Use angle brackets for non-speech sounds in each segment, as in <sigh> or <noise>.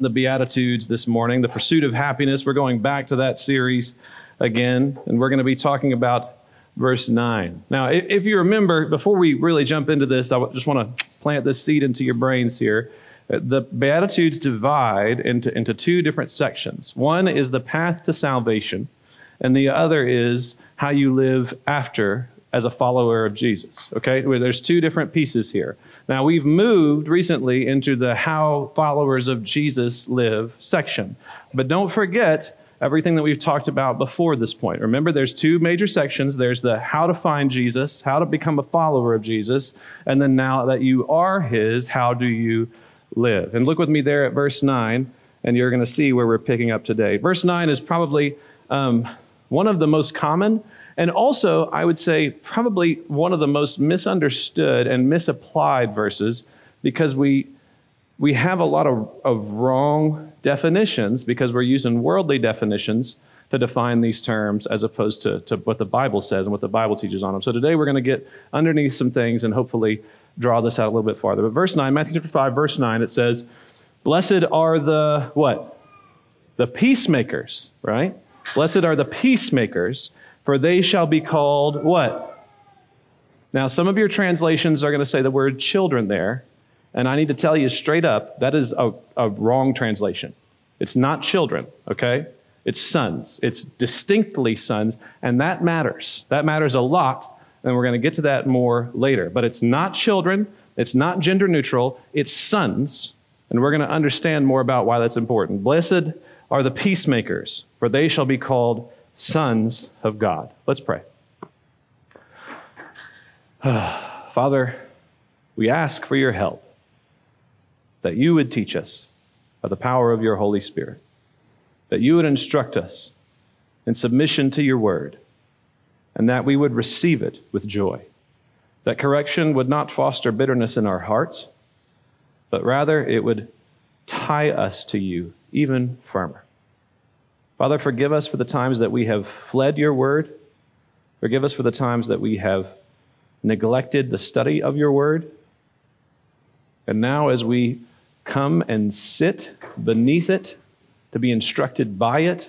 the Beatitudes this morning, the pursuit of happiness. We're going back to that series again, and we're going to be talking about verse 9. Now, if you remember, before we really jump into this, I just want to plant this seed into your brains here. Uh, the Beatitudes divide into, into two different sections. One is the path to salvation, and the other is how you live after as a follower of Jesus. Okay? There's two different pieces here. Now, we've moved recently into the how followers of Jesus live section. But don't forget everything that we've talked about before this point. Remember, there's two major sections there's the how to find Jesus, how to become a follower of Jesus, and then now that you are his, how do you live? And look with me there at verse 9, and you're going to see where we're picking up today. Verse 9 is probably um, one of the most common and also, I would say, probably one of the most misunderstood and misapplied verses because we, we have a lot of, of wrong definitions because we're using worldly definitions to define these terms as opposed to, to what the Bible says and what the Bible teaches on them. So today we're going to get underneath some things and hopefully draw this out a little bit farther. But verse 9, Matthew chapter 5, verse 9, it says, Blessed are the what? The peacemakers, right? Blessed are the peacemakers, for they shall be called what? Now, some of your translations are going to say the word children there, and I need to tell you straight up that is a, a wrong translation. It's not children, okay? It's sons. It's distinctly sons, and that matters. That matters a lot, and we're going to get to that more later. But it's not children, it's not gender neutral, it's sons, and we're going to understand more about why that's important. Blessed are the peacemakers, for they shall be called sons of God. Let's pray. <sighs> Father, we ask for your help, that you would teach us by the power of your Holy Spirit, that you would instruct us in submission to your word, and that we would receive it with joy. That correction would not foster bitterness in our hearts, but rather it would tie us to you even firmer. Father, forgive us for the times that we have fled your word. Forgive us for the times that we have neglected the study of your word. And now, as we come and sit beneath it to be instructed by it,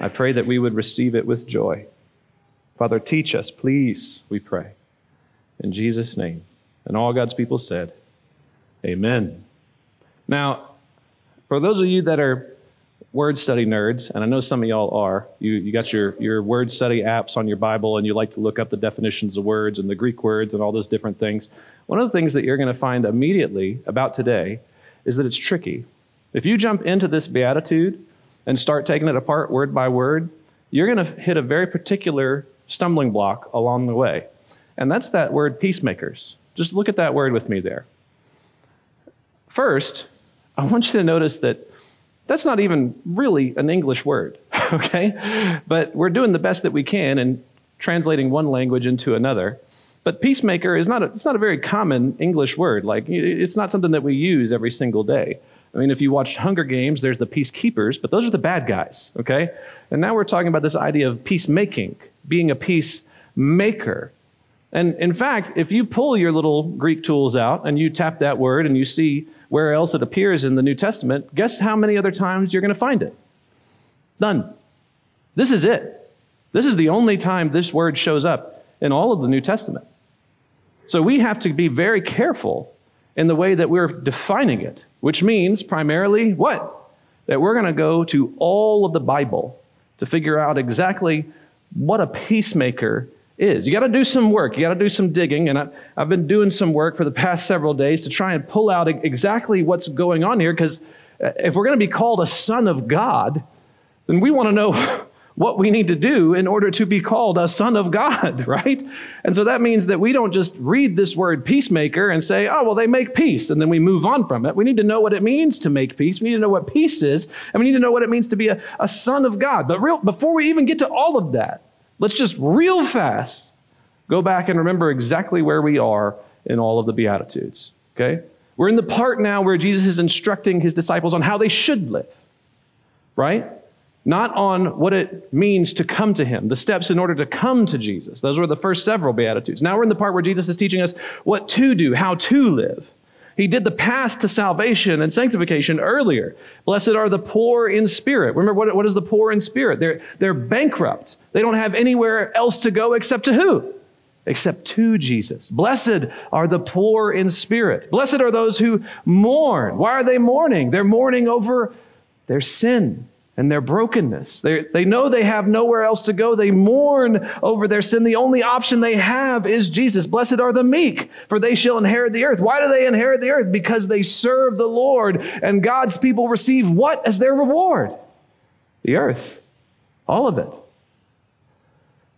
I pray that we would receive it with joy. Father, teach us, please, we pray. In Jesus' name. And all God's people said, Amen. Now, for those of you that are word study nerds, and I know some of y'all are. You, you got your, your word study apps on your Bible, and you like to look up the definitions of words and the Greek words and all those different things. One of the things that you're going to find immediately about today is that it's tricky. If you jump into this beatitude and start taking it apart word by word, you're going to hit a very particular stumbling block along the way. And that's that word peacemakers. Just look at that word with me there. First, I want you to notice that that's not even really an English word, <laughs> okay? But we're doing the best that we can in translating one language into another. But peacemaker is not a, it's not a very common English word. Like it's not something that we use every single day. I mean, if you watch Hunger Games, there's the peacekeepers, but those are the bad guys, okay? And now we're talking about this idea of peacemaking, being a peacemaker. And in fact, if you pull your little Greek tools out and you tap that word and you see where else it appears in the New Testament, guess how many other times you're going to find it? None. This is it. This is the only time this word shows up in all of the New Testament. So we have to be very careful in the way that we're defining it, which means primarily what? That we're going to go to all of the Bible to figure out exactly what a peacemaker is. You got to do some work. You got to do some digging. And I, have been doing some work for the past several days to try and pull out exactly what's going on here. Because uh, if we're going to be called a son of God, then we want to know <laughs> what we need to do in order to be called a son of God, <laughs> right? And so that means that we don't just read this word peacemaker and say, oh, well, they make peace, and then we move on from it. We need to know what it means to make peace. We need to know what peace is, and we need to know what it means to be a, a son of God. But real, before we even get to all of that, Let's just real fast go back and remember exactly where we are in all of the Beatitudes. Okay? We're in the part now where Jesus is instructing his disciples on how they should live, right? Not on what it means to come to him, the steps in order to come to Jesus. Those were the first several Beatitudes. Now we're in the part where Jesus is teaching us what to do, how to live. He did the path to salvation and sanctification earlier. Blessed are the poor in spirit. Remember, what, what is the poor in spirit? They're, they're bankrupt. They don't have anywhere else to go except to who? Except to Jesus. Blessed are the poor in spirit. Blessed are those who mourn. Why are they mourning? They're mourning over their sin and their brokenness. They, they know they have nowhere else to go. They mourn over their sin. The only option they have is Jesus. Blessed are the meek, for they shall inherit the earth. Why do they inherit the earth? Because they serve the Lord, and God's people receive what as their reward? The earth. All of it.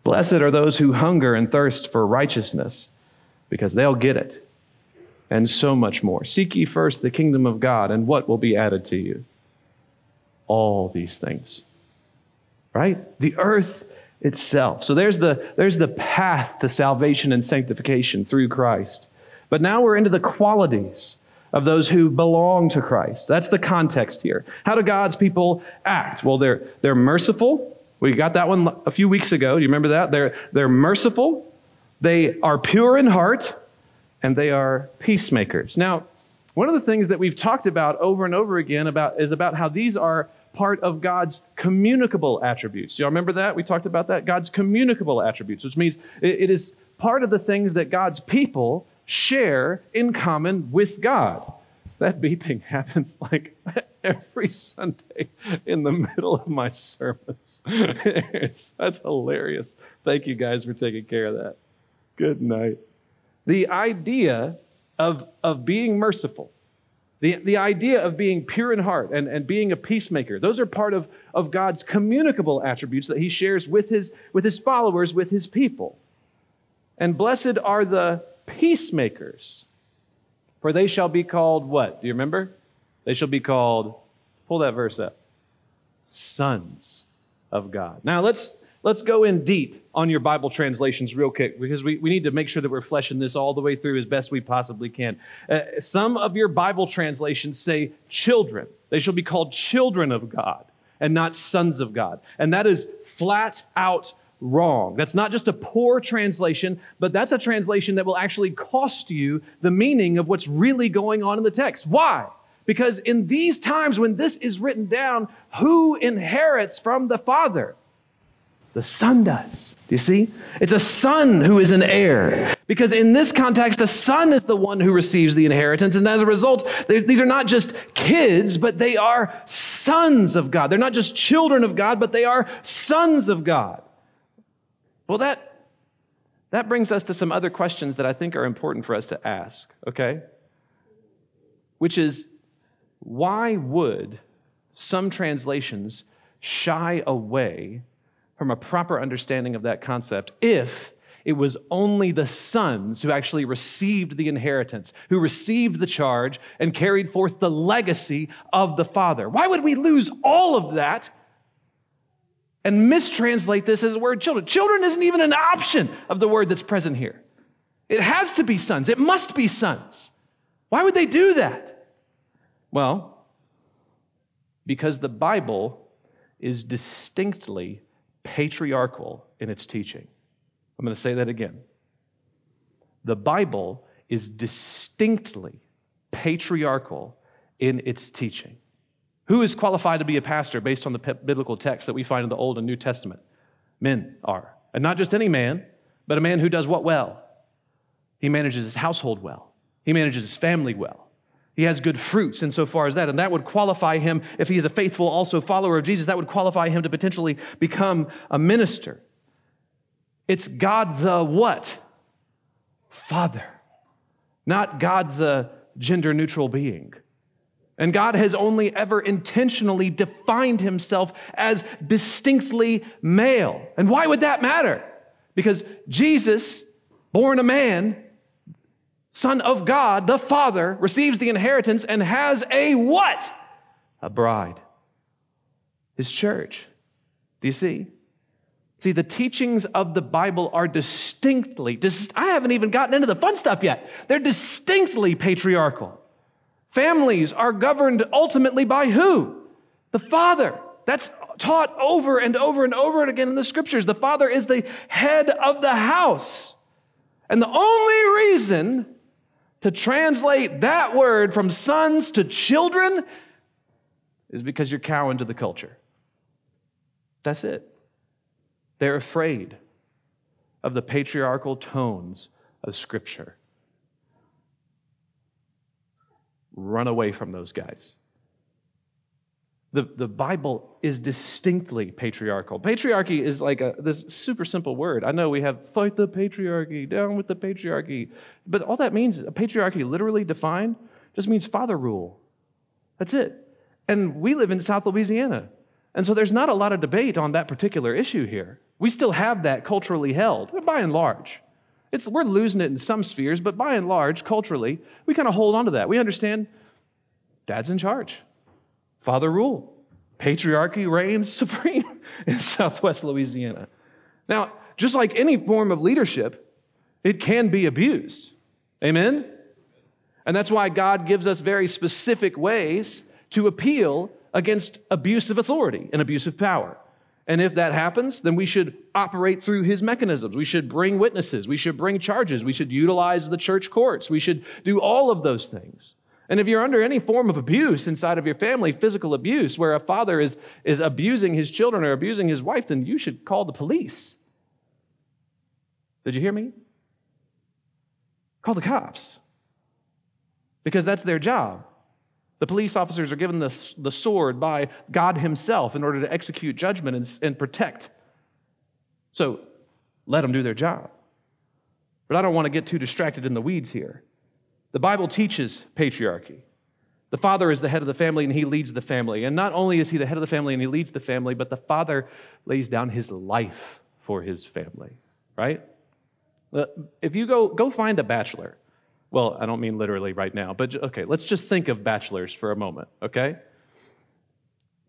Blessed are those who hunger and thirst for righteousness, because they'll get it. And so much more. Seek ye first the kingdom of God, and what will be added to you? All these things. Right? The earth itself. So there's the, there's the path to salvation and sanctification through Christ. But now we're into the qualities of those who belong to Christ. That's the context here. How do God's people act? Well, they're, they're merciful. We got that one a few weeks ago. Do you remember that? They're, they're merciful. They are pure in heart and they are peacemakers. Now, one of the things that we've talked about over and over again about is about how these are part of God's communicable attributes. Y'all remember that? We talked about that? God's communicable attributes, which means it is part of the things that God's people share in common with God. That beeping <laughs> happens like <laughs> every Sunday in the middle of my sermons. <laughs> That's hilarious. Thank you guys for taking care of that. Good night. The idea of, of being merciful the, the idea of being pure in heart and, and being a peacemaker, those are part of, of God's communicable attributes that he shares with his, with his followers, with his people. And blessed are the peacemakers, for they shall be called what? Do you remember? They shall be called, pull that verse up, sons of God. Now let's Let's go in deep on your Bible translations real quick because we, we need to make sure that we're fleshing this all the way through as best we possibly can. Uh, some of your Bible translations say children. They shall be called children of God and not sons of God. And that is flat out wrong. That's not just a poor translation, but that's a translation that will actually cost you the meaning of what's really going on in the text. Why? Because in these times when this is written down, who inherits from the Father? The son does. Do you see? It's a son who is an heir. Because in this context, a son is the one who receives the inheritance. And as a result, these are not just kids, but they are sons of God. They're not just children of God, but they are sons of God. Well, that, that brings us to some other questions that I think are important for us to ask, okay? Which is, why would some translations shy away from a proper understanding of that concept if it was only the sons who actually received the inheritance, who received the charge and carried forth the legacy of the father. Why would we lose all of that and mistranslate this as the word children? Children isn't even an option of the word that's present here. It has to be sons, it must be sons. Why would they do that? Well, because the Bible is distinctly patriarchal in its teaching. I'm going to say that again. The Bible is distinctly patriarchal in its teaching. Who is qualified to be a pastor based on the biblical text that we find in the Old and New Testament? Men are. And not just any man, but a man who does what well? He manages his household well, he manages his family well. He has good fruits insofar as that. And that would qualify him, if he is a faithful also follower of Jesus, that would qualify him to potentially become a minister. It's God the what? Father. Not God the gender neutral being. And God has only ever intentionally defined himself as distinctly male. And why would that matter? Because Jesus, born a man, Son of God, the Father, receives the inheritance and has a what? A bride. His church. Do you see? See, the teachings of the Bible are distinctly, dis- I haven't even gotten into the fun stuff yet. They're distinctly patriarchal. Families are governed ultimately by who? The Father. That's taught over and over and over again in the scriptures. The Father is the head of the house. And the only reason to translate that word from sons to children is because you're cowing to the culture. That's it. They're afraid of the patriarchal tones of Scripture. Run away from those guys. The, the Bible is distinctly patriarchal. Patriarchy is like a, this super simple word. I know we have fight the patriarchy, down with the patriarchy. But all that means, a patriarchy literally defined, just means father rule. That's it. And we live in South Louisiana. And so there's not a lot of debate on that particular issue here. We still have that culturally held, by and large. It's, we're losing it in some spheres, but by and large, culturally, we kind of hold on to that. We understand dad's in charge. Father rule. Patriarchy reigns <laughs> supreme in southwest Louisiana. Now, just like any form of leadership, it can be abused. Amen? And that's why God gives us very specific ways to appeal against abusive authority and abusive power. And if that happens, then we should operate through his mechanisms. We should bring witnesses. We should bring charges. We should utilize the church courts. We should do all of those things. And if you're under any form of abuse inside of your family, physical abuse, where a father is, is abusing his children or abusing his wife, then you should call the police. Did you hear me? Call the cops. Because that's their job. The police officers are given the, the sword by God Himself in order to execute judgment and, and protect. So let them do their job. But I don't want to get too distracted in the weeds here. The Bible teaches patriarchy. The father is the head of the family and he leads the family. And not only is he the head of the family and he leads the family, but the father lays down his life for his family, right? Uh, if you go, go find a bachelor. Well, I don't mean literally right now, but okay, let's just think of bachelors for a moment, okay?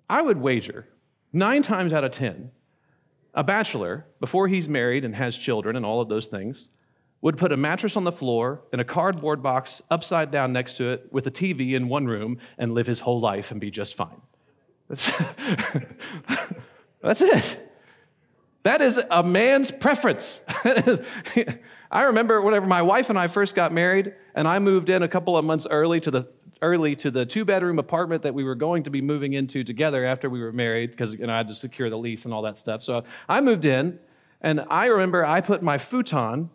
I would wager nine times out of 10, a bachelor, before he's married and has children and all of those things, would put a mattress on the floor and a cardboard box upside down next to it with a TV in one room and live his whole life and be just fine. That's, <laughs> it. That is a man's preference. <laughs> I remember whenever my wife and I first got married, and I moved in a couple of months early to the early to the two bedroom apartment that we were going to be moving into together after we were married because you know I had to secure the lease and all that stuff. So I moved in, and I remember I put my futon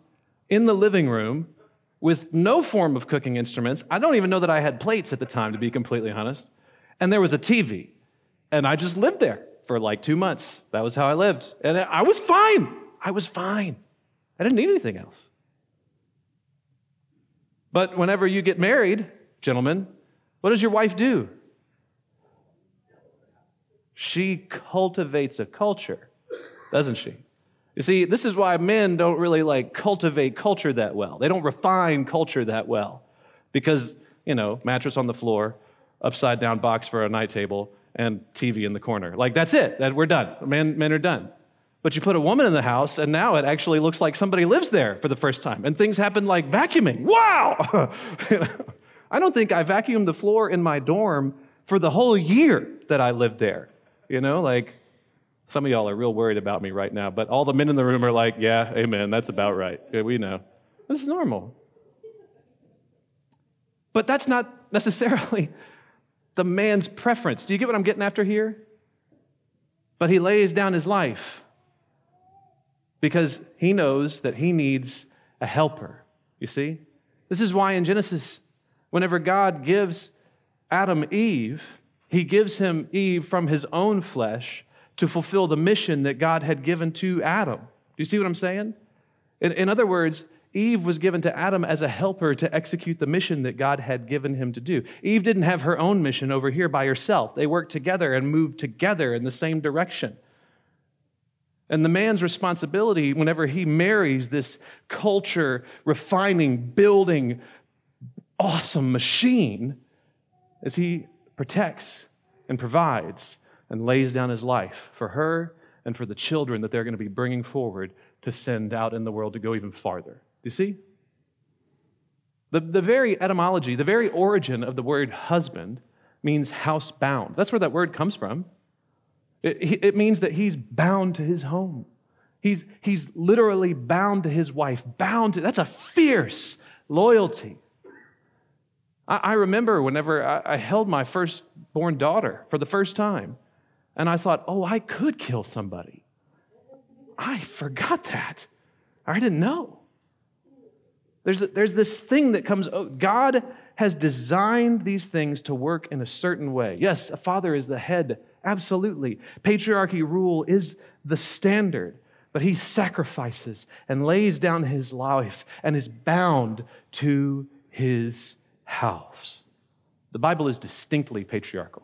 in the living room with no form of cooking instruments. I don't even know that I had plates at the time, to be completely honest. And there was a TV. And I just lived there for like two months. That was how I lived. And I was fine. I was fine. I didn't need anything else. But whenever you get married, gentlemen, what does your wife do? She cultivates a culture, doesn't she? You see, this is why men don't really like cultivate culture that well. They don't refine culture that well. Because, you know, mattress on the floor, upside down box for a night table, and TV in the corner. Like that's it. That we're done. Men, men are done. But you put a woman in the house, and now it actually looks like somebody lives there for the first time. And things happen like vacuuming. Wow! <laughs> I don't think I vacuumed the floor in my dorm for the whole year that I lived there. You know, like some of y'all are real worried about me right now, but all the men in the room are like, yeah, amen, that's about right. Yeah, we know. This is normal. But that's not necessarily the man's preference. Do you get what I'm getting after here? But he lays down his life because he knows that he needs a helper. You see? This is why in Genesis, whenever God gives Adam Eve, he gives him Eve from his own flesh to fulfill the mission that God had given to Adam. Do you see what I'm saying? In, in, other words, Eve was given to Adam as a helper to execute the mission that God had given him to do. Eve didn't have her own mission over here by herself. They worked together and moved together in the same direction. And the man's responsibility, whenever he marries this culture refining, building, awesome machine, is he protects and provides and lays down his life for her and for the children that they're going to be bringing forward to send out in the world to go even farther. Do you see? The, the very etymology, the very origin of the word husband means house bound. That's where that word comes from. It, it means that he's bound to his home. He's, he's literally bound to his wife, bound to, that's a fierce loyalty. I, I remember whenever I, I held my firstborn daughter for the first time, and I thought, oh, I could kill somebody. I forgot that. I didn't know. There's, there's this thing that comes, oh, God has designed these things to work in a certain way. Yes, a father is the head, absolutely. Patriarchy rule is the standard, but he sacrifices and lays down his life and is bound to his house. The Bible is distinctly patriarchal.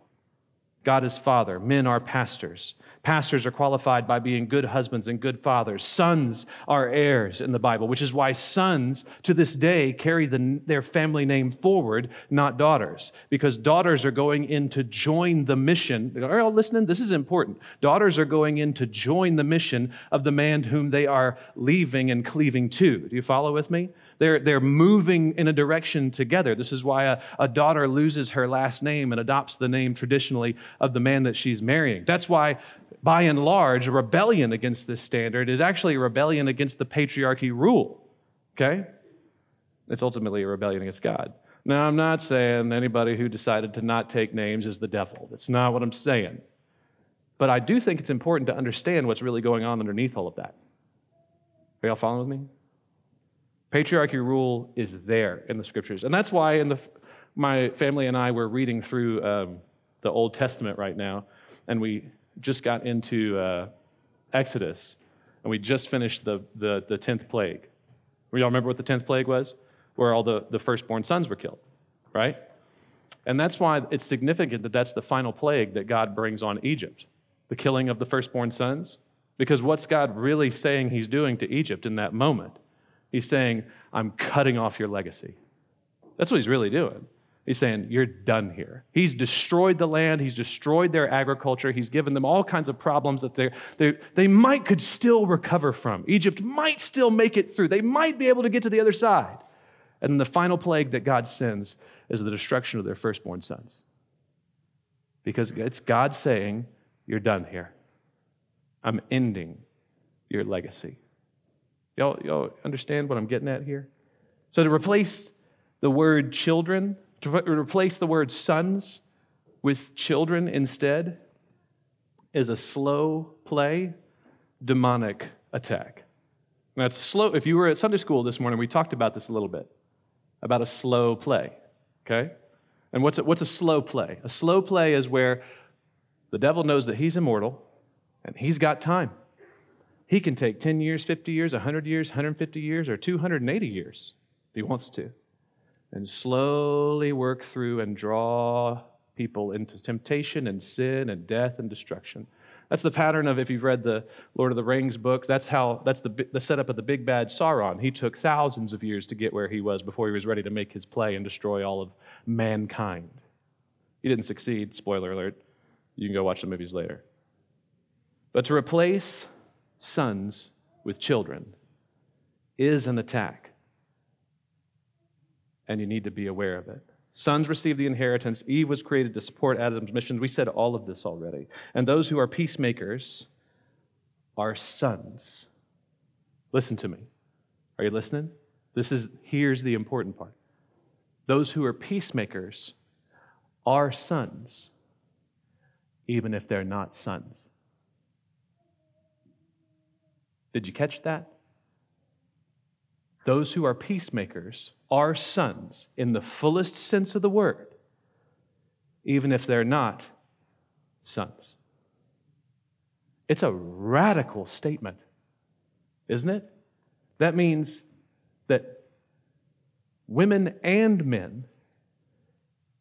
God is Father. Men are pastors. Pastors are qualified by being good husbands and good fathers. Sons are heirs in the Bible, which is why sons to this day carry the, their family name forward, not daughters, because daughters are going in to join the mission. Are you listening? This is important. Daughters are going in to join the mission of the man whom they are leaving and cleaving to. Do you follow with me? They're, they're moving in a direction together. This is why a, a daughter loses her last name and adopts the name traditionally of the man that she's marrying. That's why, by and large, a rebellion against this standard is actually a rebellion against the patriarchy rule. Okay? It's ultimately a rebellion against God. Now, I'm not saying anybody who decided to not take names is the devil. That's not what I'm saying. But I do think it's important to understand what's really going on underneath all of that. Are y'all following with me? Patriarchy rule is there in the scriptures. And that's why in the, my family and I were reading through um, the Old Testament right now, and we just got into uh, Exodus, and we just finished the, the, the 10th plague. Y'all remember what the 10th plague was? Where all the, the firstborn sons were killed, right? And that's why it's significant that that's the final plague that God brings on Egypt the killing of the firstborn sons. Because what's God really saying he's doing to Egypt in that moment? He's saying, I'm cutting off your legacy. That's what he's really doing. He's saying, You're done here. He's destroyed the land. He's destroyed their agriculture. He's given them all kinds of problems that they they they might could still recover from. Egypt might still make it through. They might be able to get to the other side. And then the final plague that God sends is the destruction of their firstborn sons. Because it's God saying, You're done here. I'm ending your legacy. Y'all, y'all understand what I'm getting at here? So to replace the word children, to replace the word sons with children instead, is a slow play, demonic attack. That's slow. If you were at Sunday school this morning, we talked about this a little bit about a slow play. Okay? And what's a, what's a slow play? A slow play is where the devil knows that he's immortal and he's got time. He can take 10 years, 50 years, 100 years, 150 years, or 280 years if he wants to, and slowly work through and draw people into temptation and sin and death and destruction. That's the pattern of if you've read the Lord of the Rings book. That's how that's the the setup of the big bad Sauron. He took thousands of years to get where he was before he was ready to make his play and destroy all of mankind. He didn't succeed. Spoiler alert. You can go watch the movies later. But to replace sons with children is an attack. And you need to be aware of it. Sons receive the inheritance. Eve was created to support Adam's mission. We said all of this already. And those who are peacemakers are sons. Listen to me. Are you listening? This is here's the important part. Those who are peacemakers are sons, even if they're not sons. Did you catch that? Those who are peacemakers are sons in the fullest sense of the word, even if they're not sons. It's a radical statement, isn't it? That means that women and men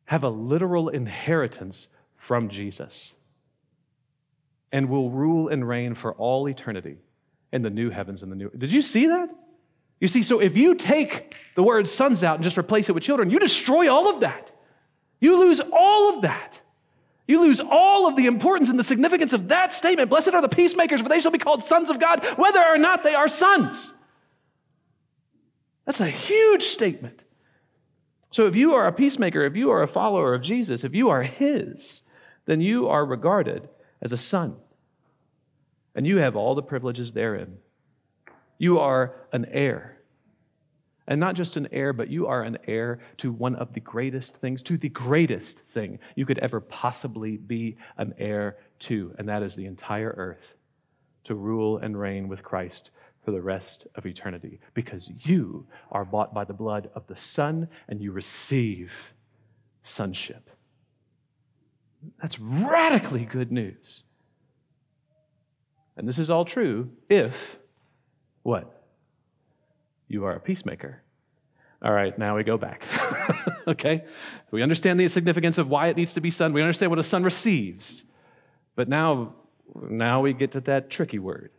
have a literal inheritance from Jesus and will rule and reign for all eternity in the new heavens and the new. Did you see that? You see, so if you take the word sons out and just replace it with children, you destroy all of that. You lose all of that. You lose all of the importance and the significance of that statement. Blessed are the peacemakers, for they shall be called sons of God, whether or not they are sons. That's a huge statement. So if you are a peacemaker, if you are a follower of Jesus, if you are His, then you are regarded as a son and you have all the privileges therein. You are an heir. And not just an heir, but you are an heir to one of the greatest things, to the greatest thing you could ever possibly be an heir to, and that is the entire earth to rule and reign with Christ for the rest of eternity. Because you are bought by the blood of the Son and you receive sonship. That's radically good news. And this is all true if what? You are a peacemaker. All right, now we go back. <laughs> okay? We understand the significance of why it needs to be son. We understand what a son receives. But now, now we get to that tricky word.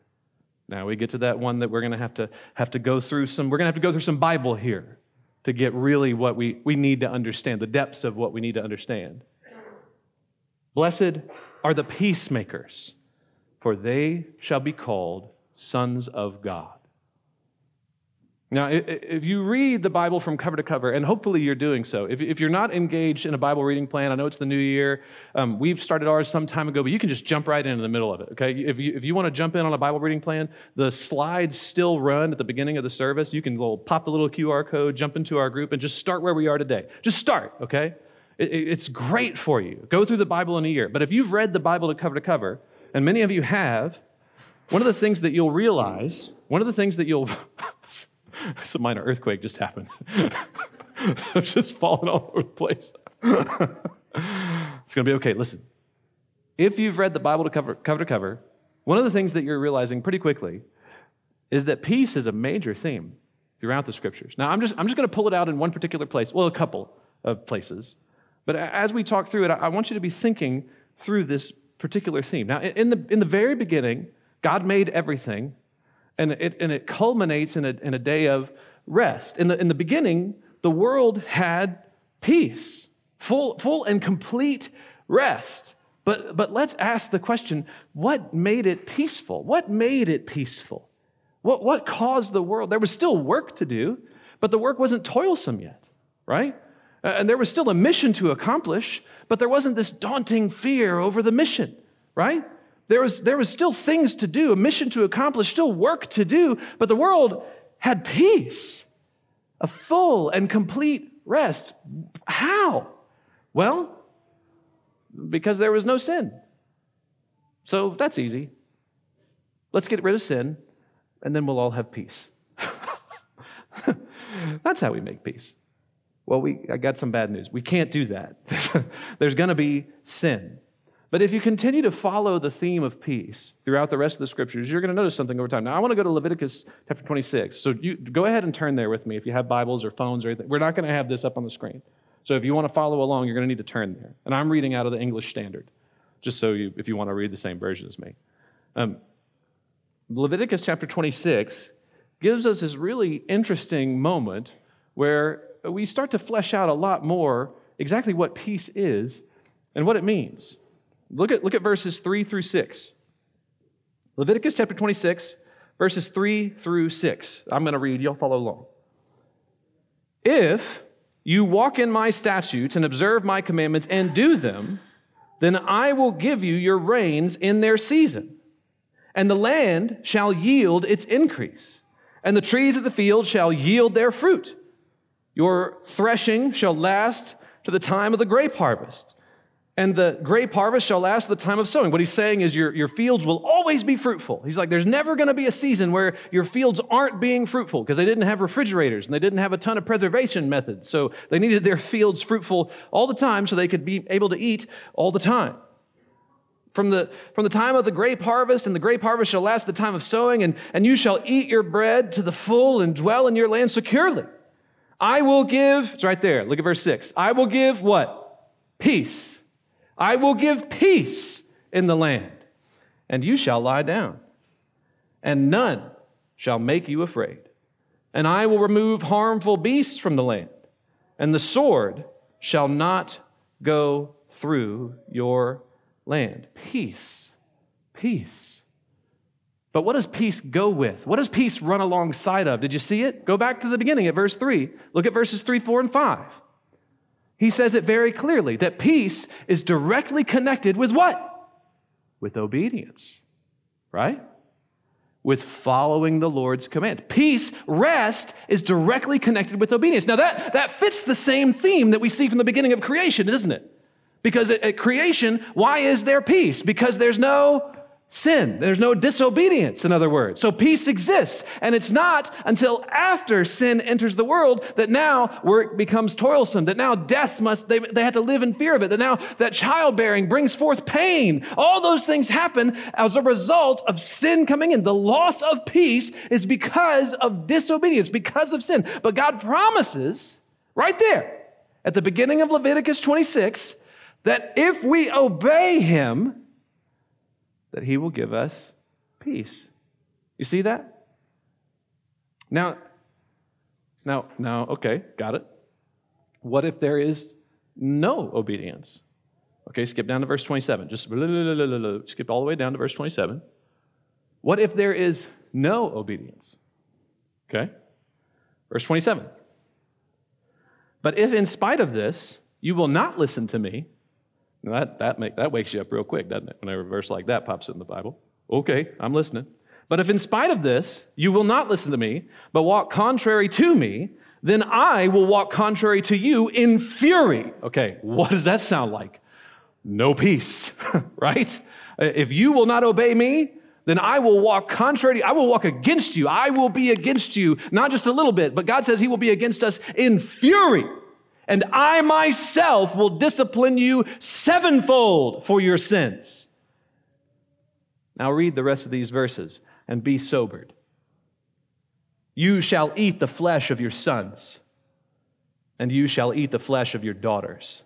Now we get to that one that we're going to have to have to go through some we're going to have to go through some Bible here to get really what we, we need to understand, the depths of what we need to understand. Blessed are the peacemakers, for they shall be called sons of God. Now, if you read the Bible from cover to cover, and hopefully you're doing so, if you're not engaged in a Bible reading plan, I know it's the new year. Um, we've started ours some time ago, but you can just jump right into the middle of it, okay? If you, if you want to jump in on a Bible reading plan, the slides still run at the beginning of the service. You can little, pop the little QR code, jump into our group, and just start where we are today. Just start, okay? It, it's great for you. Go through the Bible in a year. But if you've read the Bible to cover to cover, and many of you have, one of the things that you'll realize, one of the things that you'll <laughs> It's a minor earthquake just happened. <laughs> it's just falling all over the place. <laughs> it's going to be okay. Listen, if you've read the Bible to cover, cover to cover, one of the things that you're realizing pretty quickly is that peace is a major theme throughout the scriptures. Now, I'm just, I'm just going to pull it out in one particular place, well, a couple of places. But as we talk through it, I want you to be thinking through this particular theme. Now, in the, in the very beginning, God made everything, and it, and it culminates in a, in a day of rest. In the, in the beginning, the world had peace, full, full and complete rest. But, but let's ask the question what made it peaceful? What made it peaceful? What, what caused the world? There was still work to do, but the work wasn't toilsome yet, right? Uh, and there was still a mission to accomplish, but there wasn't this daunting fear over the mission, right? There was, there was still things to do, a mission to accomplish, still work to do, but the world had peace, a full and complete rest. How? Well, because there was no sin. So that's easy. Let's get rid of sin, and then we'll all have peace. <laughs> that's how we make peace. Well, we, I got some bad news. We can't do that. <laughs> There's going to be sin. But if you continue to follow the theme of peace throughout the rest of the scriptures, you're going to notice something over time. Now, I want to go to Leviticus chapter 26. So you go ahead and turn there with me if you have Bibles or phones or anything. We're not going to have this up on the screen. So if you want to follow along, you're going to need to turn there. And I'm reading out of the English Standard, just so you, if you want to read the same version as me. Um, Leviticus chapter 26 gives us this really interesting moment where we start to flesh out a lot more exactly what peace is and what it means. Look at, look at verses 3 through 6. Leviticus chapter 26, verses 3 through 6. I'm going to read, you'll follow along. If you walk in my statutes and observe my commandments and do them, then I will give you your rains in their season, and the land shall yield its increase, and the trees of the field shall yield their fruit. Your threshing shall last to the time of the grape harvest and the grape harvest shall last to the time of sowing. What he's saying is your, your fields will always be fruitful. He's like, there's never going to be a season where your fields aren't being fruitful because they didn't have refrigerators and they didn't have a ton of preservation methods. So they needed their fields fruitful all the time so they could be able to eat all the time. From the, from the time of the grape harvest, and the grape harvest shall last the time of sowing, and, and you shall eat your bread to the full and dwell in your land securely. I will give, it's right there, look at verse 6. I will give what? Peace I will give peace in the land, and you shall lie down, and none shall make you afraid. And I will remove harmful beasts from the land, and the sword shall not go through your land. Peace. Peace. But what does peace go with? What does peace run alongside of? Did you see it? Go back to the beginning at verse 3. Look at verses 3, 4, and 5. He says it very clearly that peace is directly connected with what? With obedience, right? with following the Lord's command. Peace, rest, is directly connected with obedience. Now, that, that fits the same theme that we see from the beginning of creation, doesn't it? Because at creation, why is there peace? Because there's no sin. There's no disobedience, in other words. So peace exists. And it's not until after sin enters the world that now work becomes toilsome, that now death must, they, they have to live in fear of it, that now that childbearing brings forth pain. All those things happen as a result of sin coming in. The loss of peace is because of disobedience, because of sin. But God promises right there at the beginning of Leviticus 26 that if we obey Him, that he will give us peace. You see that? Now, now, now, okay, got it. What if there is no obedience? Okay, skip down to verse 27. Just <laughs> skip all the way down to verse 27. What if there is no obedience? Okay, verse 27. But if in spite of this you will not listen to me, that, that, make, that wakes you up real quick, doesn't it? When a verse like that pops in the Bible. Okay, I'm listening. But if in spite of this you will not listen to me, but walk contrary to me, then I will walk contrary to you in fury. Okay, what does that sound like? No peace, <laughs> right? If you will not obey me, then I will walk contrary, I will walk against you. I will be against you, not just a little bit, but God says He will be against us in fury and I myself will discipline you sevenfold for your sins. Now read the rest of these verses and be sobered. You shall eat the flesh of your sons, and you shall eat the flesh of your daughters.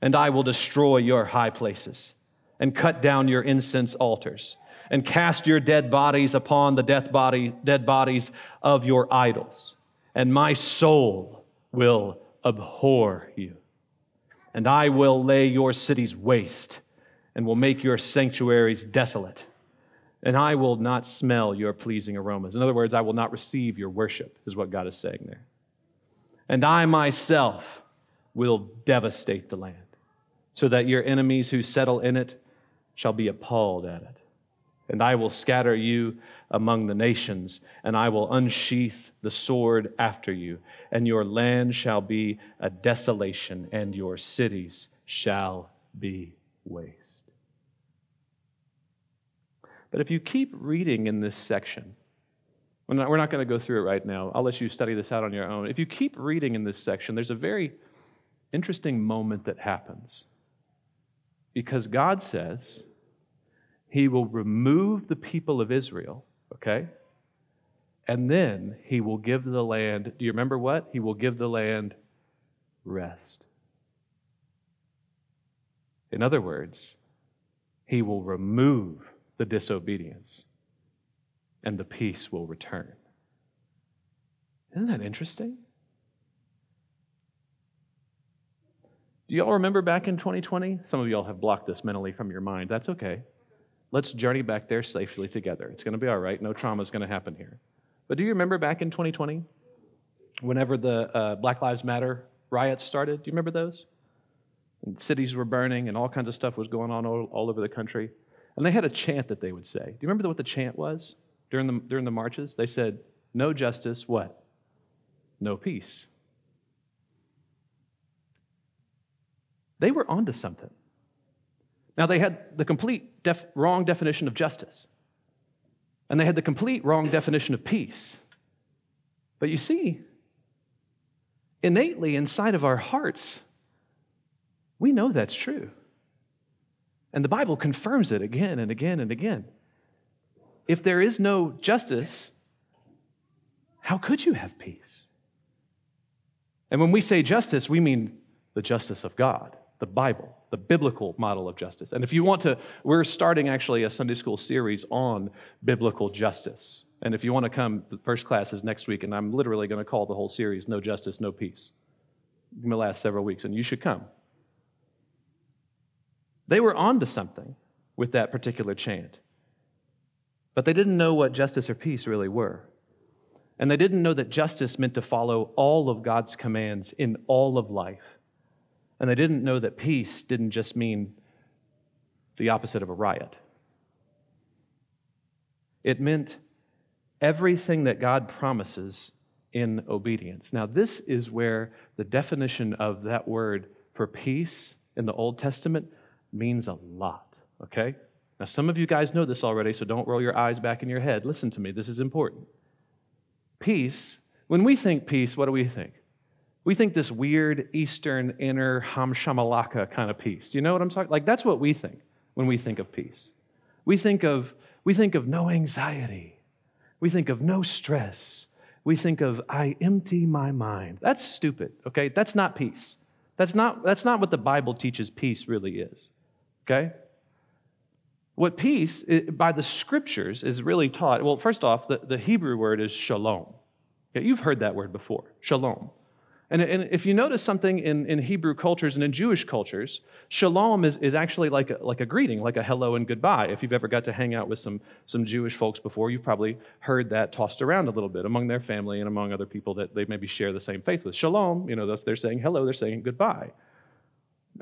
And I will destroy your high places, and cut down your incense altars, and cast your dead bodies upon the death body, dead bodies of your idols. And my soul will abhor you. And I will lay your cities waste and will make your sanctuaries desolate. And I will not smell your pleasing aromas. In other words, I will not receive your worship, is what God is saying there. And I myself will devastate the land, so that your enemies who settle in it shall be appalled at it. And I will scatter you among the nations, and I will unsheath the sword after you, and your land shall be a desolation, and your cities shall be waste. But if you keep reading in this section, we're not, not going to go through it right now. I'll let you study this out on your own. If you keep reading in this section, there's a very interesting moment that happens. Because God says, He will remove the people of Israel okay? And then he will give the land, do you remember what? He will give the land rest. In other words, he will remove the disobedience and the peace will return. Isn't that interesting? Do y'all remember back in 2020? Some of y'all have blocked this mentally from your mind. That's okay. Let's journey back there safely together. It's going to be all right. No trauma is going to happen here. But do you remember back in 2020, whenever the uh, Black Lives Matter riots started? Do you remember those? And cities were burning and all kinds of stuff was going on all, all over the country. And they had a chant that they would say. Do you remember what the chant was during the, during the marches? They said, No justice, what? No peace. They were onto something. Now, they had the complete def- wrong definition of justice, and they had the complete wrong definition of peace. But you see, innately inside of our hearts, we know that's true. And the Bible confirms it again and again and again. If there is no justice, how could you have peace? And when we say justice, we mean the justice of God, the Bible the biblical model of justice. And if you want to, we're starting actually a Sunday school series on biblical justice. And if you want to come, the first class is next week, and I'm literally going to call the whole series No Justice, No Peace. It's going to last several weeks, and you should come. They were onto something with that particular chant, but they didn't know what justice or peace really were. And they didn't know that justice meant to follow all of God's commands in all of life and they didn't know that peace didn't just mean the opposite of a riot. It meant everything that God promises in obedience. Now, this is where the definition of that word for peace in the Old Testament means a lot, okay? Now, some of you guys know this already, so don't roll your eyes back in your head. Listen to me, this is important. Peace, when we think peace, what do we think? We think this weird Eastern inner hamshamalaka kind of peace. Do you know what I'm talking? Like that's what we think when we think of peace. We think of we think of no anxiety. We think of no stress. We think of I empty my mind. That's stupid, okay? That's not peace. That's not that's not what the Bible teaches peace really is. Okay? What peace, by the scriptures, is really taught. Well, first off, the, the Hebrew word is shalom. Okay, you've heard that word before shalom. And, and if you notice something in, in Hebrew cultures and in Jewish cultures, shalom is, is actually like a, like a greeting, like a hello and goodbye. If you've ever got to hang out with some, some Jewish folks before, you've probably heard that tossed around a little bit among their family and among other people that they maybe share the same faith with. Shalom, you know, they're saying hello, they're saying goodbye.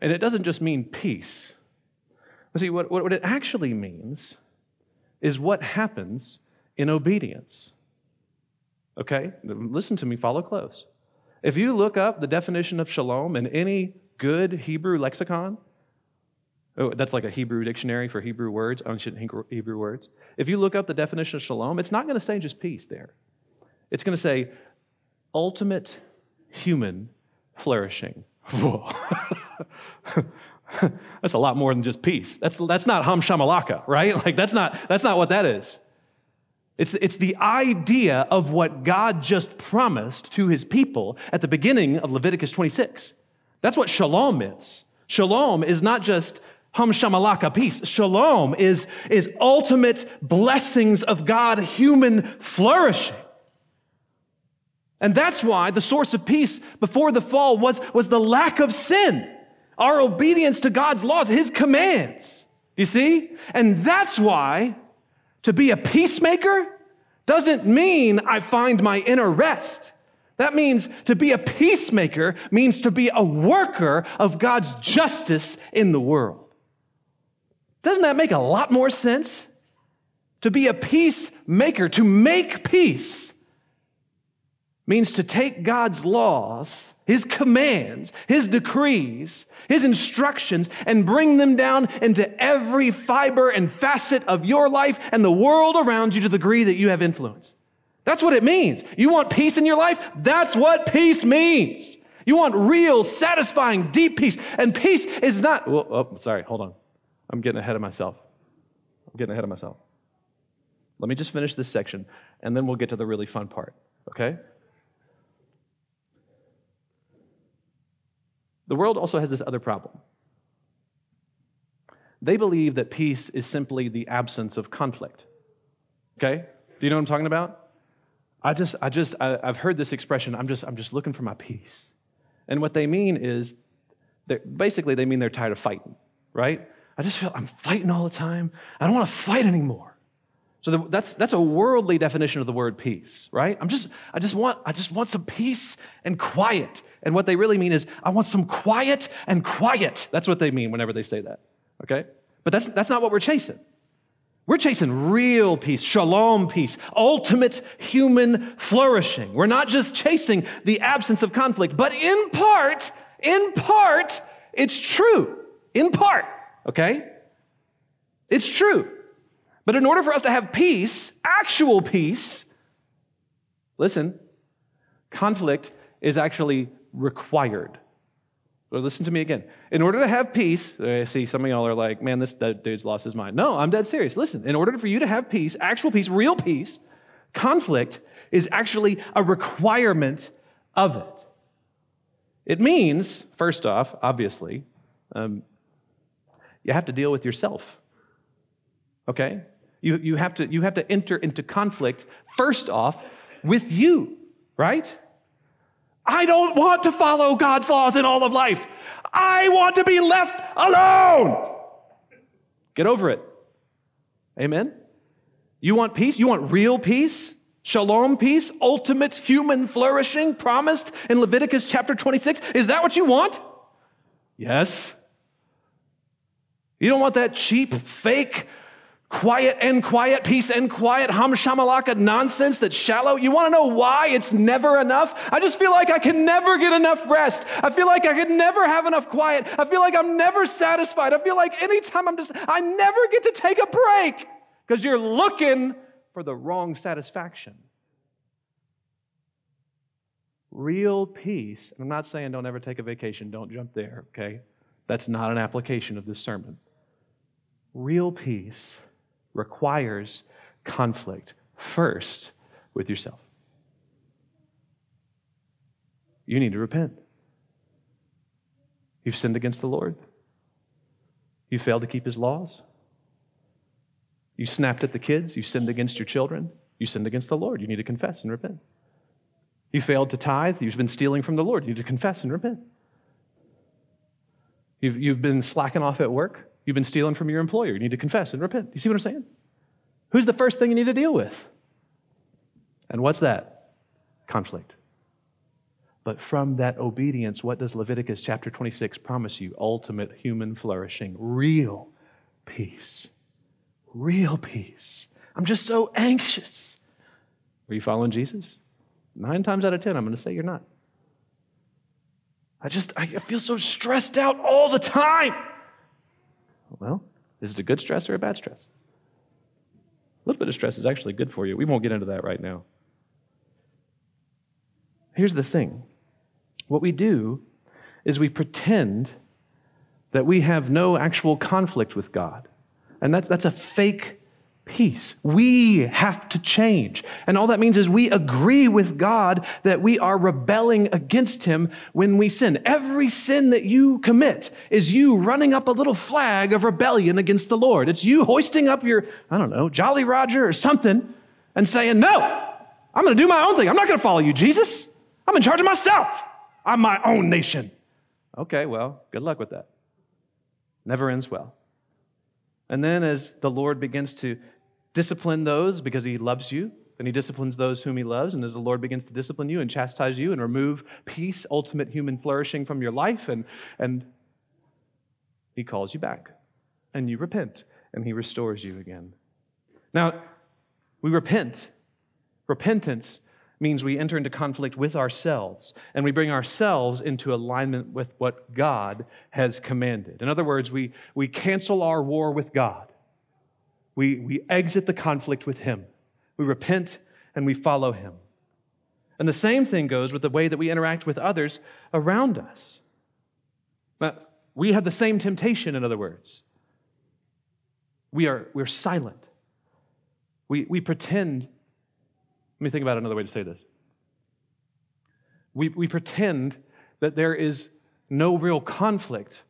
And it doesn't just mean peace, See, what, what it actually means is what happens in obedience. Okay? Listen to me, follow close. If you look up the definition of shalom in any good Hebrew lexicon, oh, that's like a Hebrew dictionary for Hebrew words, ancient Hebrew words. If you look up the definition of shalom, it's not going to say just peace there. It's going to say ultimate human flourishing. <laughs> that's a lot more than just peace. That's, that's not ham shamalaka, right? Like that's not, that's not what that is. It's, it's the idea of what God just promised to his people at the beginning of Leviticus 26. That's what shalom is. Shalom is not just ham shamalaka peace. Shalom is, is ultimate blessings of God, human flourishing. And that's why the source of peace before the fall was, was the lack of sin our obedience to God's laws, His commands. You see? And that's why to be a peacemaker doesn't mean I find my inner rest. That means to be a peacemaker means to be a worker of God's justice in the world. Doesn't that make a lot more sense? To be a peacemaker, to make peace, means to take God's laws, His commands, His decrees, His instructions, and bring them down into every fiber and facet of your life and the world around you to the degree that you have influence. That's what it means. You want peace in your life? That's what peace means. You want real, satisfying, deep peace. And peace is not, oh, sorry, hold on. I'm getting ahead of myself. I'm getting ahead of myself. Let me just finish this section, and then we'll get to the really fun part, okay? The world also has this other problem. They believe that peace is simply the absence of conflict. Okay? Do you know what I'm talking about? I just, I just, I, have heard this expression. I'm just, I'm just looking for my peace. And what they mean is, basically, they mean they're tired of fighting, right? I just feel I'm fighting all the time. I don't want to fight anymore. So the, that's that's a worldly definition of the word peace, right? I'm just, I just want, I just want some peace and quiet. And what they really mean is, I want some quiet and quiet. That's what they mean whenever they say that. Okay? But that's, that's not what we're chasing. We're chasing real peace, shalom peace, ultimate human flourishing. We're not just chasing the absence of conflict, but in part, in part, it's true. In part, okay? It's true. But in order for us to have peace, actual peace, listen, conflict is actually required. So listen to me again. In order to have peace, I see some of y'all are like, man, this dude's lost his mind. No, I'm dead serious. Listen, in order for you to have peace, actual peace, real peace, conflict is actually a requirement of it. It means, first off, obviously, um, you have to deal with yourself. Okay? You, you, have to, you have to enter into conflict, first off, with you, right? I don't want to follow God's laws in all of life. I want to be left alone. Get over it. Amen? You want peace? You want real peace? Shalom peace? Ultimate human flourishing promised in Leviticus chapter 26? Is that what you want? Yes. You don't want that cheap, fake, quiet and quiet, peace and quiet, hum shamalaka nonsense that's shallow. You want to know why it's never enough? I just feel like I can never get enough rest. I feel like I can never have enough quiet. I feel like I'm never satisfied. I feel like anytime I'm just, I never get to take a break because you're looking for the wrong satisfaction. Real peace, and I'm not saying don't ever take a vacation, don't jump there, okay? That's not an application of this sermon. Real peace requires conflict first with yourself. You need to repent. You've sinned against the Lord. You failed to keep his laws. You snapped at the kids. You sinned against your children. You sinned against the Lord. You need to confess and repent. You failed to tithe. You've been stealing from the Lord. You need to confess and repent. You've, you've been slacking off at work. You've been stealing from your employer. You need to confess and repent. You see what I'm saying? Who's the first thing you need to deal with? And what's that? Conflict. But from that obedience, what does Leviticus chapter 26 promise you? Ultimate human flourishing, real peace. Real peace. I'm just so anxious. Are you following Jesus? Nine times out of ten, I'm going to say you're not. I just, I feel so stressed out all the time. Well, is it a good stress or a bad stress? A little bit of stress is actually good for you. We won't get into that right now. Here's the thing what we do is we pretend that we have no actual conflict with God. And that's, that's a fake peace. We have to change. And all that means is we agree with God that we are rebelling against Him when we sin. Every sin that you commit is you running up a little flag of rebellion against the Lord. It's you hoisting up your, I don't know, Jolly Roger or something and saying, No, I'm going to do my own thing. I'm not going to follow you, Jesus. I'm in charge of myself. I'm my own nation. Okay, well, good luck with that. Never ends well. And then, as the Lord begins to discipline those because he loves you, and he disciplines those whom he loves. And as the Lord begins to discipline you and chastise you and remove peace, ultimate human flourishing from your life, and, and he calls you back. And you repent, and he restores you again. Now, we repent. Repentance means we enter into conflict with ourselves and we bring ourselves into alignment with what God has commanded. In other words, we, we cancel our war with God we, we exit the conflict with Him. We repent and we follow Him. And the same thing goes with the way that we interact with others around us. But we have the same temptation, in other words. We are we're silent. We, we pretend. Let me think about another way to say this. We, we pretend that there is no real conflict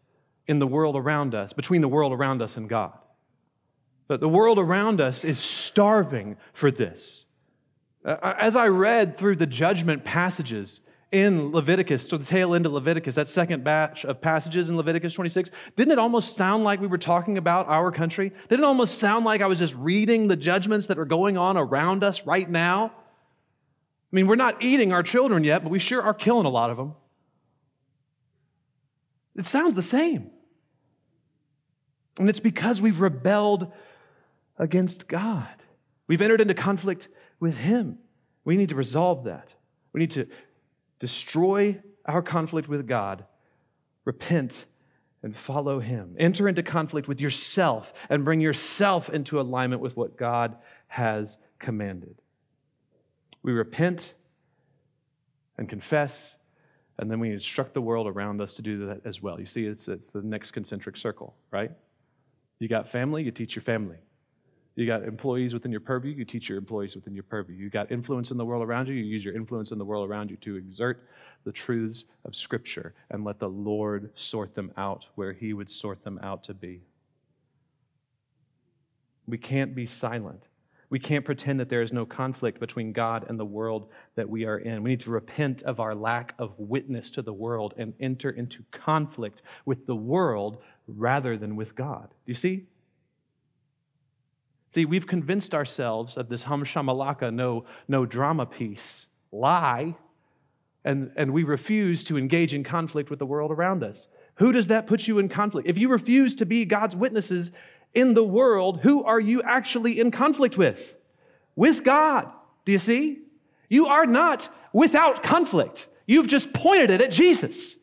in the world around us, between the world around us and God. But the world around us is starving for this. Uh, as I read through the judgment passages in Leviticus, to the tail end of Leviticus, that second batch of passages in Leviticus 26, didn't it almost sound like we were talking about our country? Didn't it almost sound like I was just reading the judgments that are going on around us right now? I mean, we're not eating our children yet, but we sure are killing a lot of them. It sounds the same. And it's because we've rebelled against God. We've entered into conflict with Him. We need to resolve that. We need to destroy our conflict with God, repent, and follow Him. Enter into conflict with yourself and bring yourself into alignment with what God has commanded. We repent and confess, and then we instruct the world around us to do that as well. You see, it's, it's the next concentric circle, right? You got family, you teach your family. You got employees within your purview, you teach your employees within your purview. You got influence in the world around you, you use your influence in the world around you to exert the truths of Scripture and let the Lord sort them out where He would sort them out to be. We can't be silent. We can't pretend that there is no conflict between God and the world that we are in. We need to repent of our lack of witness to the world and enter into conflict with the world rather than with God. Do you see? See, we've convinced ourselves of this hum shamalaka, no, no drama peace lie, and, and we refuse to engage in conflict with the world around us. Who does that put you in conflict? If you refuse to be God's witnesses in the world, who are you actually in conflict with? With God. Do you see? You are not without conflict. You've just pointed it at Jesus.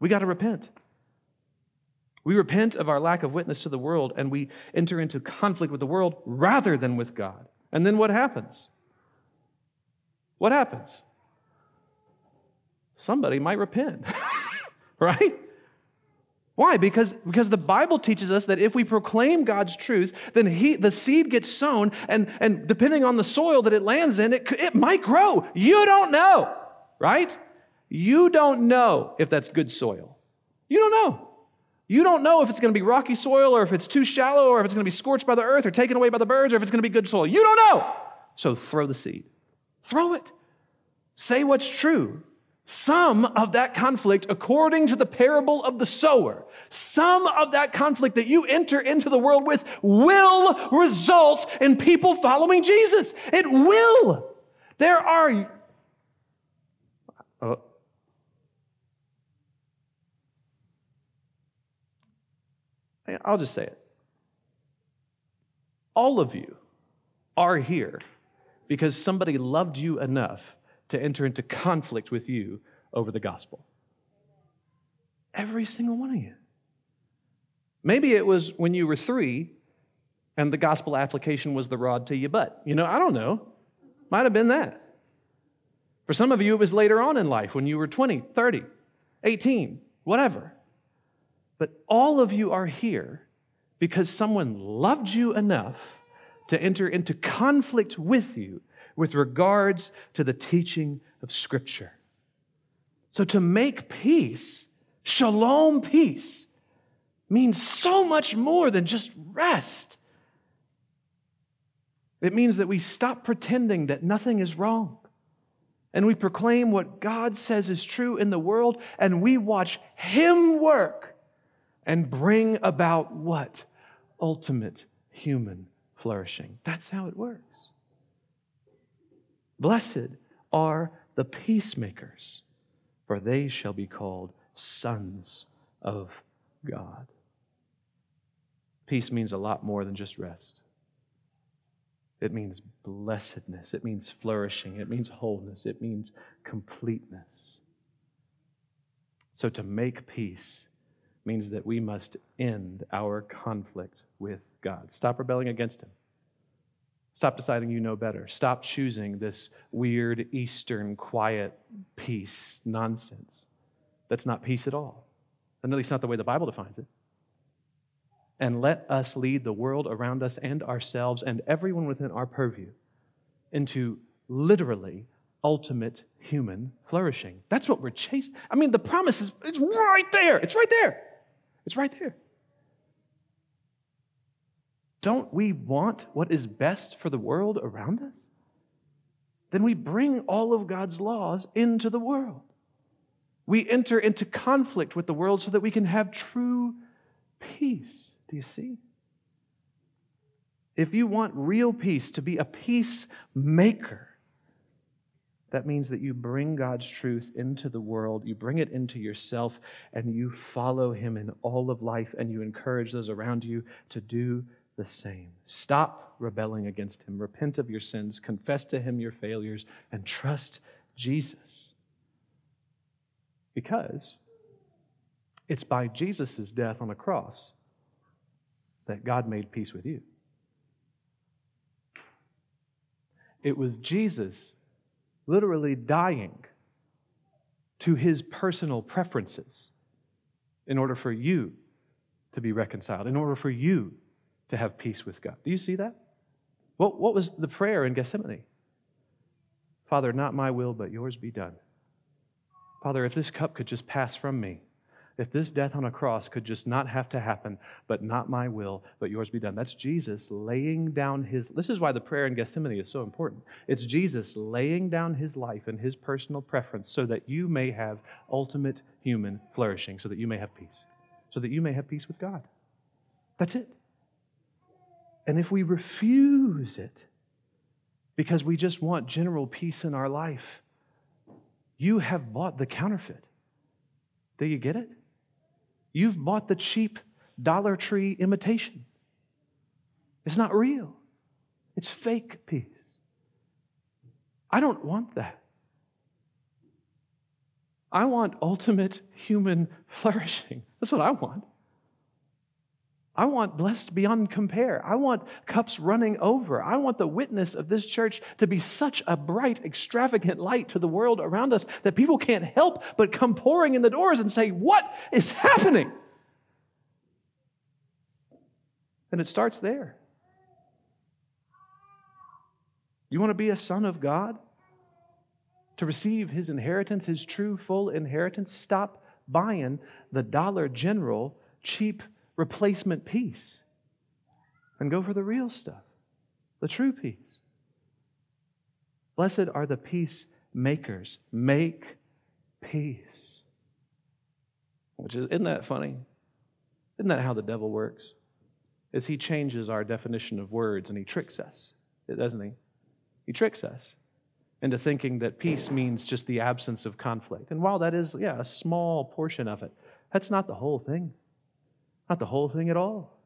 We got to repent. We repent of our lack of witness to the world and we enter into conflict with the world rather than with God. And then what happens? What happens? Somebody might repent, <laughs> right? Why? Because, because the Bible teaches us that if we proclaim God's truth, then he, the seed gets sown, and, and depending on the soil that it lands in, it, it might grow. You don't know, right? You don't know if that's good soil. You don't know. You don't know if it's going to be rocky soil or if it's too shallow or if it's going to be scorched by the earth or taken away by the birds or if it's going to be good soil. You don't know. So throw the seed. Throw it. Say what's true. Some of that conflict, according to the parable of the sower, some of that conflict that you enter into the world with will result in people following Jesus. It will. There are. Uh, I'll just say it. All of you are here because somebody loved you enough to enter into conflict with you over the gospel. Every single one of you. Maybe it was when you were three and the gospel application was the rod to your butt. You know, I don't know. Might have been that. For some of you, it was later on in life when you were 20, 30, 18, whatever. But all of you are here because someone loved you enough to enter into conflict with you with regards to the teaching of Scripture. So to make peace, shalom peace, means so much more than just rest. It means that we stop pretending that nothing is wrong. And we proclaim what God says is true in the world, and we watch Him work and bring about what? Ultimate human flourishing. That's how it works. Blessed are the peacemakers, for they shall be called sons of God. Peace means a lot more than just rest. It means blessedness. It means flourishing. It means wholeness. It means completeness. So to make peace means that we must end our conflict with God. Stop rebelling against Him. Stop deciding you know better. Stop choosing this weird, Eastern, quiet peace nonsense. That's not peace at all. And at least not the way the Bible defines it. And let us lead the world around us and ourselves and everyone within our purview into literally ultimate human flourishing. That's what we're chasing. I mean, the promise is it's right there. It's right there. It's right there. Don't we want what is best for the world around us? Then we bring all of God's laws into the world. We enter into conflict with the world so that we can have true peace. Do you see? If you want real peace, to be a peacemaker, that means that you bring God's truth into the world, you bring it into yourself, and you follow Him in all of life, and you encourage those around you to do the same. Stop rebelling against Him. Repent of your sins, confess to Him your failures, and trust Jesus. Because it's by Jesus' death on the cross that God made peace with you. It was Jesus literally dying to his personal preferences in order for you to be reconciled, in order for you to have peace with God. Do you see that? What, what was the prayer in Gethsemane? Father, not my will, but yours be done. Father, if this cup could just pass from me, if this death on a cross could just not have to happen, but not my will, but yours be done. That's Jesus laying down his. This is why the prayer in Gethsemane is so important. It's Jesus laying down his life and his personal preference so that you may have ultimate human flourishing, so that you may have peace, so that you may have peace with God. That's it. And if we refuse it because we just want general peace in our life, you have bought the counterfeit. Do you get it? You've bought the cheap Dollar Tree imitation. It's not real, it's fake peace. I don't want that. I want ultimate human <laughs> flourishing. That's what I want. I want blessed beyond compare. I want cups running over. I want the witness of this church to be such a bright, extravagant light to the world around us that people can't help but come pouring in the doors and say, What is happening? And it starts there. You want to be a son of God? To receive his inheritance, his true, full inheritance? Stop buying the Dollar General cheap replacement peace and go for the real stuff, the true peace. Blessed are the peacemakers. Make peace. Which is, isn't that funny? Isn't that how the devil works? Is he changes our definition of words and he tricks us, doesn't he? He tricks us into thinking that peace means just the absence of conflict. And while that is, yeah, a small portion of it, that's not the whole thing. Not the whole thing at all.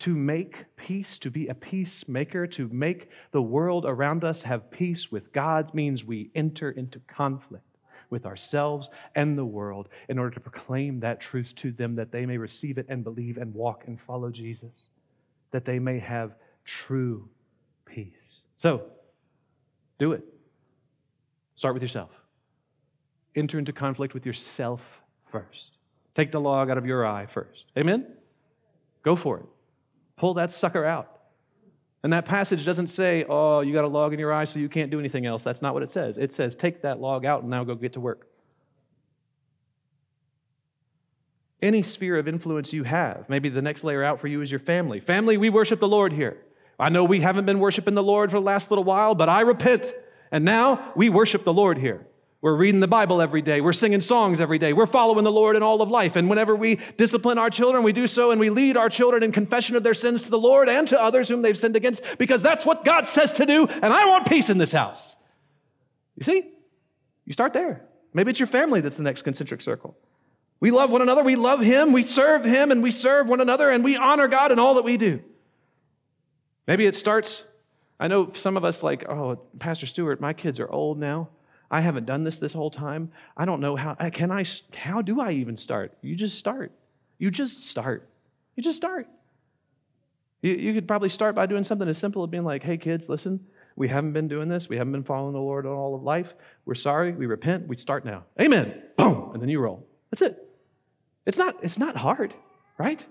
To make peace, to be a peacemaker, to make the world around us have peace with God means we enter into conflict with ourselves and the world in order to proclaim that truth to them that they may receive it and believe and walk and follow Jesus, that they may have true peace. So, do it. Start with yourself. Enter into conflict with yourself first. Take the log out of your eye first. Amen? Go for it. Pull that sucker out. And that passage doesn't say, oh, you got a log in your eye so you can't do anything else. That's not what it says. It says, take that log out and now go get to work. Any sphere of influence you have, maybe the next layer out for you is your family. Family, we worship the Lord here. I know we haven't been worshiping the Lord for the last little while, but I repent. And now we worship the Lord here. We're reading the Bible every day. We're singing songs every day. We're following the Lord in all of life. And whenever we discipline our children, we do so and we lead our children in confession of their sins to the Lord and to others whom they've sinned against because that's what God says to do. And I want peace in this house. You see? You start there. Maybe it's your family that's the next concentric circle. We love one another. We love Him. We serve Him and we serve one another and we honor God in all that we do. Maybe it starts, I know some of us like, oh, Pastor Stewart, my kids are old now. I haven't done this this whole time. I don't know how, uh, can I, how do I even start? You just start. You just start. You just start. You, you could probably start by doing something as simple as being like, hey, kids, listen, we haven't been doing this. We haven't been following the Lord all of life. We're sorry. We repent. We start now. Amen. Boom. And then you roll. That's it. It's not, it's not hard, right?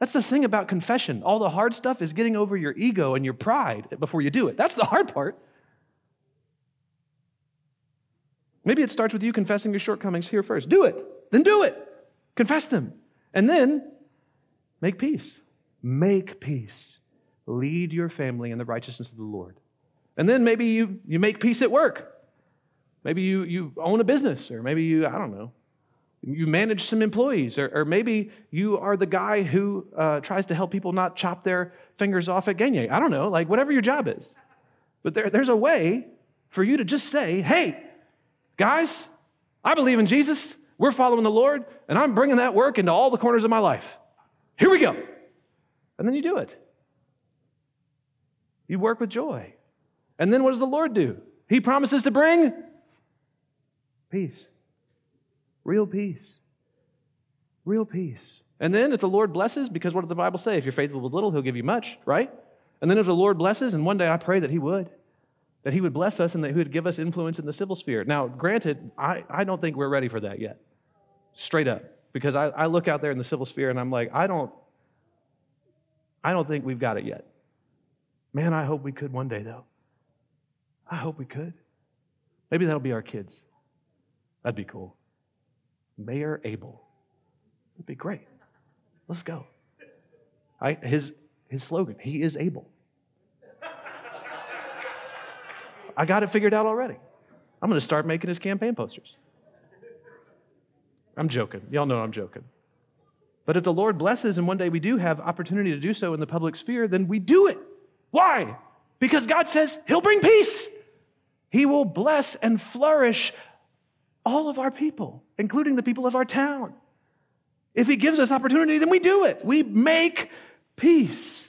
That's the thing about confession. All the hard stuff is getting over your ego and your pride before you do it. That's the hard part. Maybe it starts with you confessing your shortcomings here first. Do it. Then do it. Confess them. And then make peace. Make peace. Lead your family in the righteousness of the Lord. And then maybe you, you make peace at work. Maybe you, you own a business, or maybe you, I don't know, you manage some employees, or, or maybe you are the guy who uh, tries to help people not chop their fingers off at Gagne. I don't know, like whatever your job is. But there, there's a way for you to just say, hey, guys, I believe in Jesus. We're following the Lord, and I'm bringing that work into all the corners of my life. Here we go. And then you do it. You work with joy. And then what does the Lord do? He promises to bring peace. Real peace. Real peace. And then if the Lord blesses, because what did the Bible say? If you're faithful with little, he'll give you much, right? And then if the Lord blesses, and one day I pray that he would, that he would bless us and that he would give us influence in the civil sphere. Now, granted, I, I don't think we're ready for that yet. Straight up. Because I, I look out there in the civil sphere and I'm like, I don't, I don't think we've got it yet. Man, I hope we could one day, though. I hope we could. Maybe that'll be our kids. That'd be cool. Mayor Abel. That'd be great. Let's go. I, his, his slogan, he is able. I got it figured out already. I'm going to start making his campaign posters. I'm joking. Y'all know I'm joking. But if the Lord blesses and one day we do have opportunity to do so in the public sphere, then we do it. Why? Because God says He'll bring peace. He will bless and flourish all of our people, including the people of our town. If He gives us opportunity, then we do it. We make peace.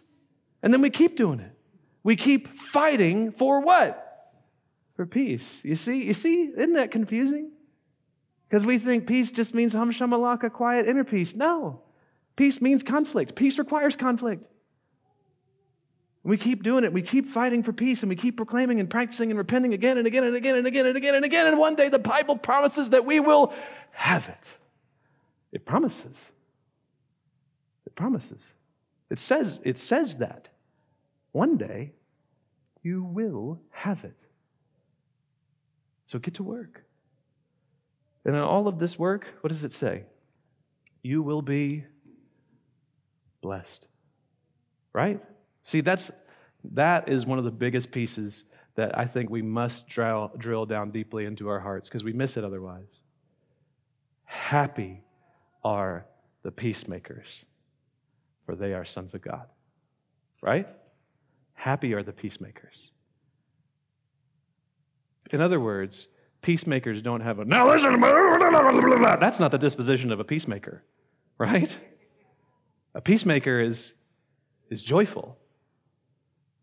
And then we keep doing it. We keep fighting for what? For peace. You see, you see, isn't that confusing? Because we think peace just means hum shamalaka, quiet inner peace. No. Peace means conflict. Peace requires conflict. We keep doing it. We keep fighting for peace and we keep proclaiming and practicing and repenting again and again and again and again and again and again. And one day the Bible promises that we will have it. It promises. It promises. It says, it says that. One day you will have it. So get to work. And in all of this work, what does it say? You will be blessed. Right? See, that's that is one of the biggest pieces that I think we must drill, drill down deeply into our hearts because we miss it otherwise. Happy are the peacemakers, for they are sons of God. Right? Happy are the peacemakers. In other words, peacemakers don't have a, now listen, that's not the disposition of a peacemaker, right? A peacemaker is, is joyful.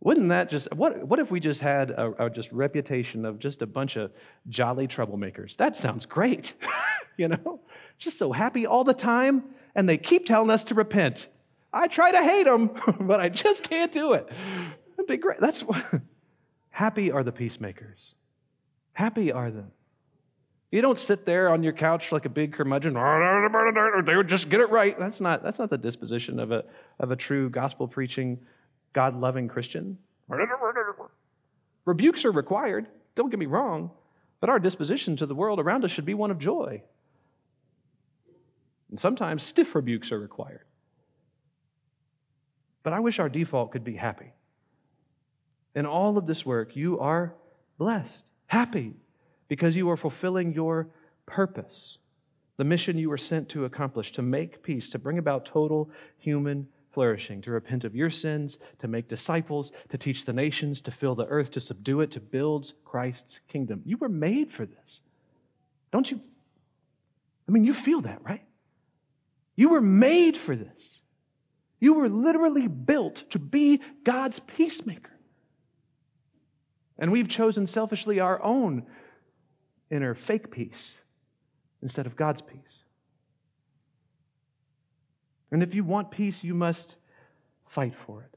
Wouldn't that just, what, what if we just had a, a just reputation of just a bunch of jolly troublemakers? That sounds great, <laughs> you know? Just so happy all the time, and they keep telling us to repent. I try to hate them, <laughs> but I just can't do it. That'd be great. That's what, <laughs> happy are the peacemakers. Happy are them. You don't sit there on your couch like a big curmudgeon. Oh, they would just get it right. That's not, that's not the disposition of a, of a true gospel preaching, God loving Christian. Rebukes are required. Don't get me wrong. But our disposition to the world around us should be one of joy. And sometimes stiff rebukes are required. But I wish our default could be happy. In all of this work, you are blessed, happy, because you are fulfilling your purpose, the mission you were sent to accomplish, to make peace, to bring about total human flourishing, to repent of your sins, to make disciples, to teach the nations, to fill the earth, to subdue it, to build Christ's kingdom. You were made for this. Don't you? I mean, you feel that, right? You were made for this. You were literally built to be God's peacemaker. And we've chosen selfishly our own inner fake peace instead of God's peace. And if you want peace, you must fight for it.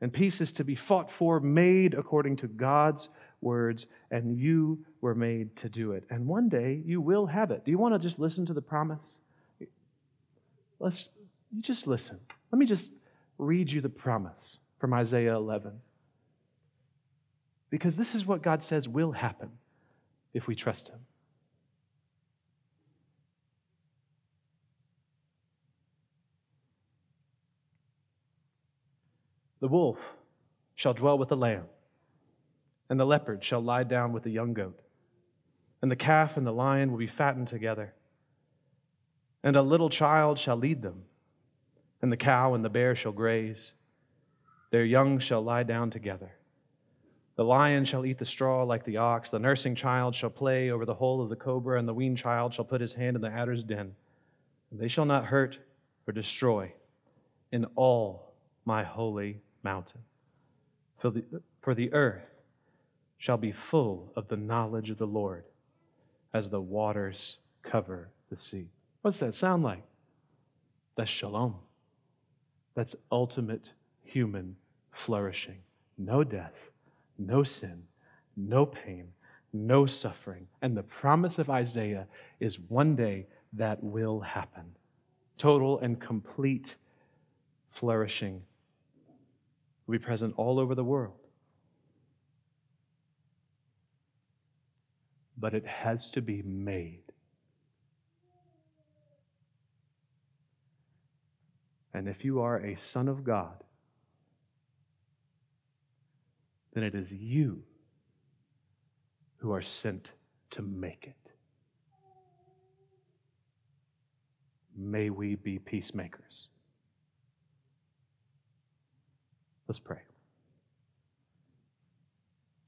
And peace is to be fought for, made according to God's words, and you were made to do it. And one day you will have it. Do you want to just listen to the promise? Let's you just listen. Let me just read you the promise from Isaiah 11. Because this is what God says will happen if we trust Him. The wolf shall dwell with the lamb, and the leopard shall lie down with the young goat, and the calf and the lion will be fattened together, and a little child shall lead them, and the cow and the bear shall graze. Their young shall lie down together. The lion shall eat the straw like the ox. The nursing child shall play over the hole of the cobra, and the weaned child shall put his hand in the adder's den. They shall not hurt or destroy in all my holy mountain. For the, for the earth shall be full of the knowledge of the Lord as the waters cover the sea. What's that sound like? That's shalom. That's ultimate human flourishing. No death no sin, no pain, no suffering. And the promise of Isaiah is one day that will happen. Total and complete flourishing will be present all over the world. But it has to be made. And if you are a son of God, then it is you who are sent to make it. May we be peacemakers. Let's pray.